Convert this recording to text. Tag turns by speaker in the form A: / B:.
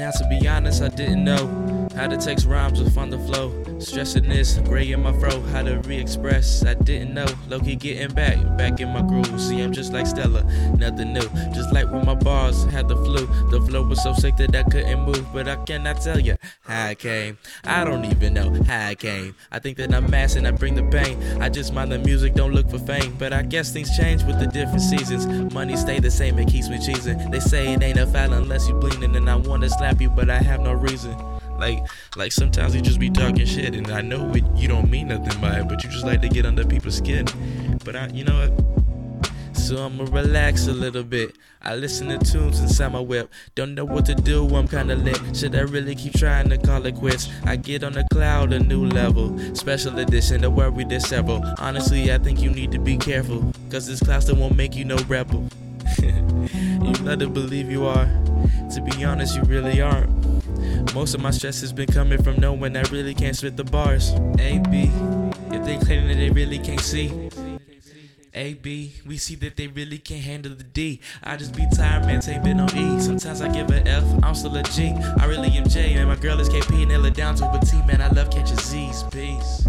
A: Now, to be honest, I didn't know how to text rhymes with find the flow. Stressing this, gray in my throat, how to re express. I didn't know. Loki getting back, back in my groove. See, I'm just like Stella, nothing new. Just like when my bars had the flu. The flow was so sick that I couldn't move, but I cannot tell you how I came. I don't even know how I came. I think that I'm mass and I bring the pain. I just mind the music, don't look for fame. But I guess things change with the different seasons. Money stay the same, it keeps me cheesing. They say it ain't a foul unless you bleeding, and I wanna slap you, but I have no reason. Like, like sometimes you just be talking shit, and I know it, you don't mean nothing by it, but you just like to get under people's skin. But I, you know what? So I'ma relax a little bit. I listen to tunes inside my whip. Don't know what to do, I'm kinda lit. Should I really keep trying to call it quits? I get on the cloud, a new level. Special edition, don't worry, there's several. Honestly, I think you need to be careful. Cause this class that won't make you no rebel. you love to believe you are. To be honest, you really aren't. Most of my stress has been coming from knowing I really can't spit the bars. A B, if they claim that they really can't see. A B, we see that they really can't handle the D. I just be tired, man, ain't been on E. Sometimes I give a F, I'm still a G. I really am J, man. My girl is KP, nail it down to a T, man. I love catching Z's. Peace.